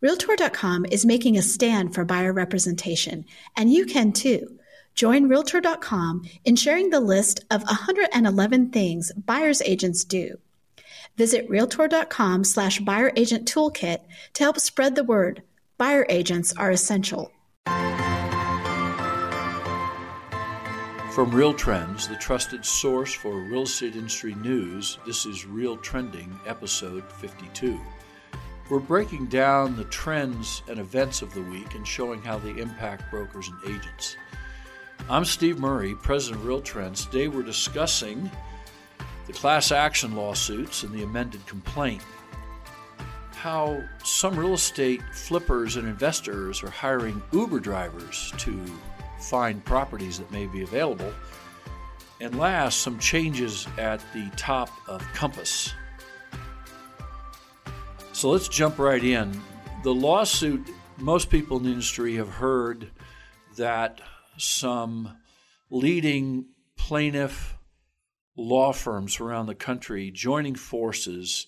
Realtor.com is making a stand for buyer representation, and you can too. Join Realtor.com in sharing the list of 111 things buyer's agents do. Visit Realtor.com slash buyer agent toolkit to help spread the word. Buyer agents are essential. From Real Trends, the trusted source for real estate industry news, this is Real Trending, episode 52. We're breaking down the trends and events of the week and showing how they impact brokers and agents. I'm Steve Murray, president of Real Trends. Today we're discussing the class action lawsuits and the amended complaint. How some real estate flippers and investors are hiring Uber drivers to find properties that may be available. And last, some changes at the top of Compass. So let's jump right in. The lawsuit, most people in the industry have heard that some leading plaintiff law firms around the country joining forces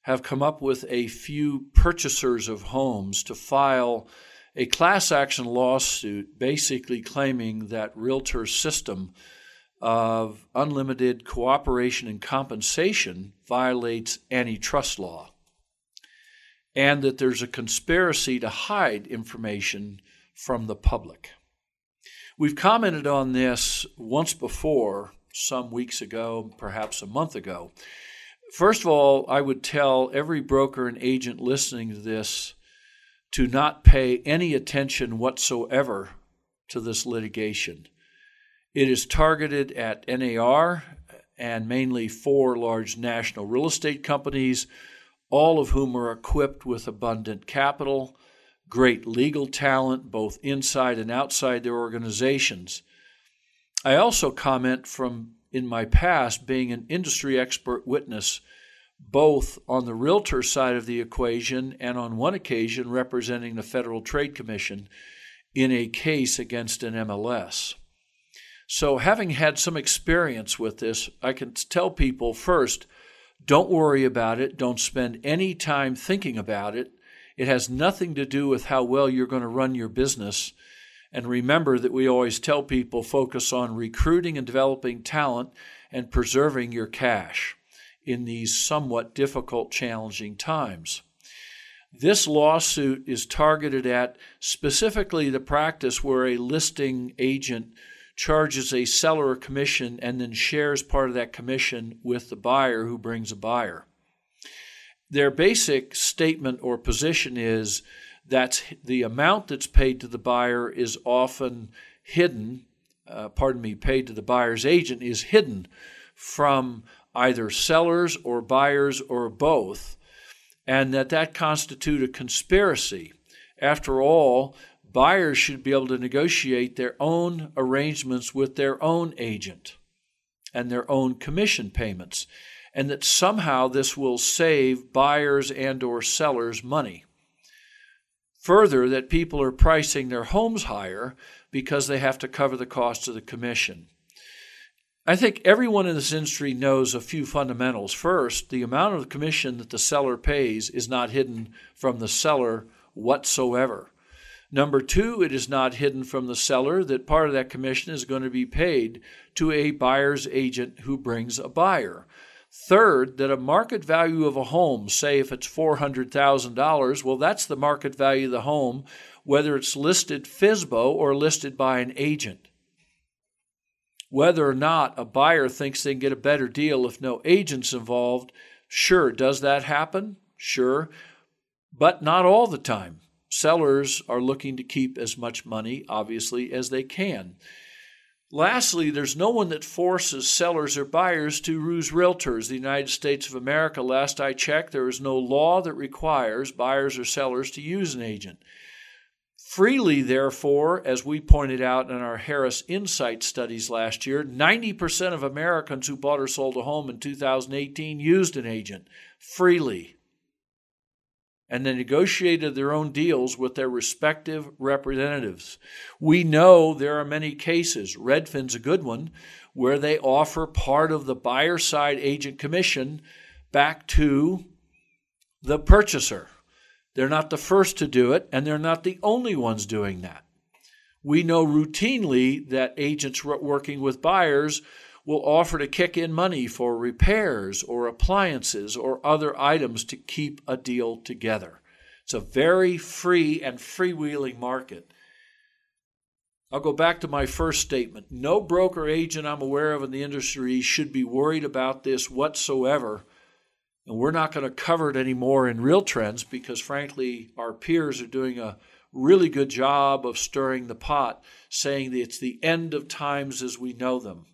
have come up with a few purchasers of homes to file a class action lawsuit basically claiming that realtor's system of unlimited cooperation and compensation violates antitrust law and that there's a conspiracy to hide information from the public. We've commented on this once before, some weeks ago, perhaps a month ago. First of all, I would tell every broker and agent listening to this to not pay any attention whatsoever to this litigation. It is targeted at NAR and mainly four large national real estate companies all of whom are equipped with abundant capital, great legal talent, both inside and outside their organizations. I also comment from in my past being an industry expert witness both on the realtor side of the equation and on one occasion representing the Federal Trade Commission in a case against an MLS. So, having had some experience with this, I can tell people first don't worry about it. Don't spend any time thinking about it. It has nothing to do with how well you're going to run your business. And remember that we always tell people focus on recruiting and developing talent and preserving your cash in these somewhat difficult, challenging times. This lawsuit is targeted at specifically the practice where a listing agent charges a seller a commission and then shares part of that commission with the buyer who brings a buyer. Their basic statement or position is that the amount that's paid to the buyer is often hidden, uh, pardon me, paid to the buyer's agent is hidden from either sellers or buyers or both, and that that constitute a conspiracy. After all, buyers should be able to negotiate their own arrangements with their own agent and their own commission payments and that somehow this will save buyers and or sellers money further that people are pricing their homes higher because they have to cover the cost of the commission I think everyone in this industry knows a few fundamentals. First, the amount of commission that the seller pays is not hidden from the seller whatsoever. Number two, it is not hidden from the seller that part of that commission is going to be paid to a buyer's agent who brings a buyer. Third, that a market value of a home, say if it's $400,000, well, that's the market value of the home, whether it's listed FSBO or listed by an agent. Whether or not a buyer thinks they can get a better deal if no agent's involved, sure, does that happen? Sure, but not all the time sellers are looking to keep as much money, obviously, as they can. Lastly, there's no one that forces sellers or buyers to use realtors. The United States of America, last I checked, there is no law that requires buyers or sellers to use an agent. Freely, therefore, as we pointed out in our Harris Insight studies last year, 90% of Americans who bought or sold a home in 2018 used an agent freely and they negotiated their own deals with their respective representatives. We know there are many cases, Redfin's a good one, where they offer part of the buyer side agent commission back to the purchaser. They're not the first to do it, and they're not the only ones doing that. We know routinely that agents working with buyers will offer to kick in money for repairs or appliances or other items to keep a deal together. It's a very free and freewheeling market. I'll go back to my first statement. No broker agent I'm aware of in the industry should be worried about this whatsoever. And we're not going to cover it anymore in real trends because, frankly, our peers are doing a really good job of stirring the pot, saying that it's the end of times as we know them.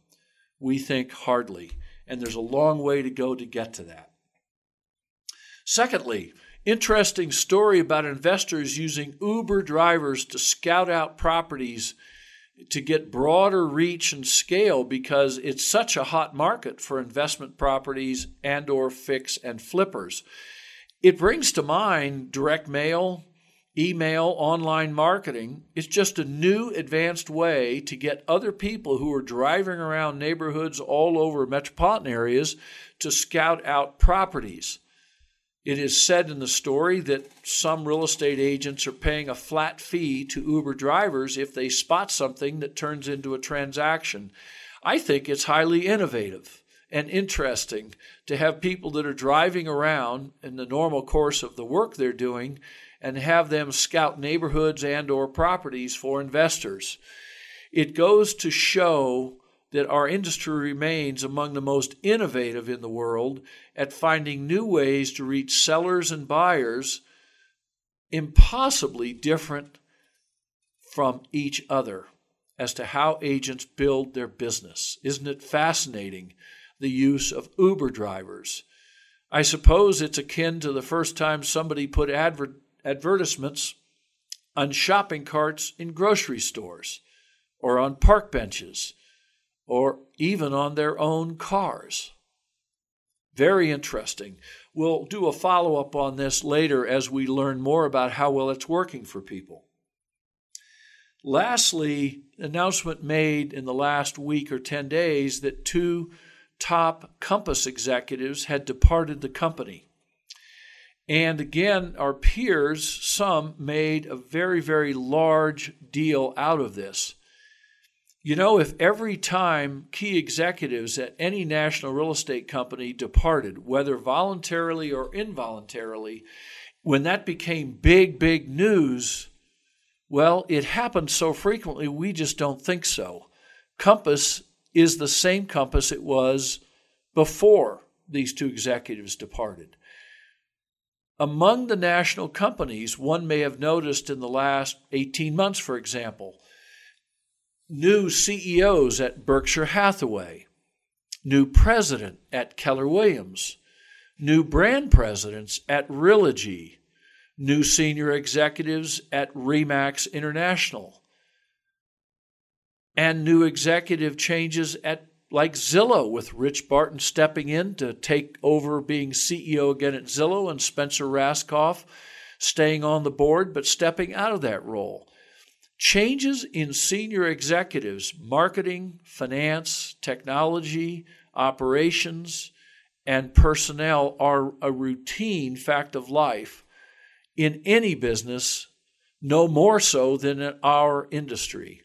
We think hardly, and there's a long way to go to get to that. Secondly, interesting story about investors using Uber drivers to scout out properties to get broader reach and scale because it's such a hot market for investment properties and or fix and flippers. It brings to mind direct mail, email, online marketing is just a new advanced way to get other people who are driving around neighborhoods all over metropolitan areas to scout out properties. It is said in the story that some real estate agents are paying a flat fee to Uber drivers if they spot something that turns into a transaction. I think it's highly innovative and interesting to have people that are driving around in the normal course of the work they're doing and have them scout neighborhoods and or properties for investors. It goes to show that our industry remains among the most innovative in the world at finding new ways to reach sellers and buyers impossibly different from each other as to how agents build their business. Isn't it fascinating the use of Uber drivers? I suppose it's akin to the first time somebody put adver- advertisements on shopping carts in grocery stores or on park benches or even on their own cars. Very interesting. We'll do a follow up on this later as we learn more about how well it's working for people. Lastly, announcement made in the last week or 10 days that two top Compass executives had departed the company. And again, our peers, some made a very, very large deal out of this. You know, if every time key executives at any national real estate company departed, whether voluntarily or involuntarily, when that became big, big news, well, it happened so frequently we just don't think so. Compass is the same Compass it was before these two executives departed. Among the national companies, one may have noticed in the last 18 months, for example, new CEOs at Berkshire Hathaway, new president at Keller Williams, new brand presidents at Realogy, new senior executives at Remax International, and new executive changes at like Zillow, with Rich Barton stepping in to take over being CEO again at Zillow, and Spencer Rascoff staying on the board but stepping out of that role. Changes in senior executives, marketing, finance, technology, operations, and personnel are a routine fact of life in any business, no more so than in our industry.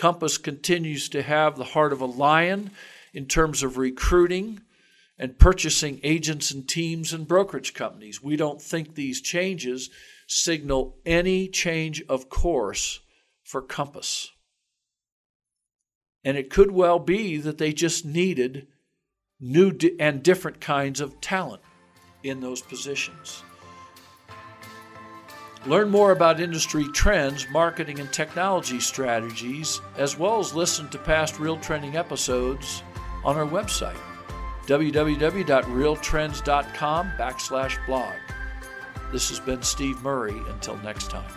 Compass continues to have the heart of a lion in terms of recruiting and purchasing agents and teams and brokerage companies. We don't think these changes signal any change of course for Compass. And it could well be that they just needed new and different kinds of talent in those positions. Learn more about industry trends, marketing, and technology strategies, as well as listen to past Real Trending episodes on our website, www.realtrends.com backslash blog. This has been Steve Murray. Until next time.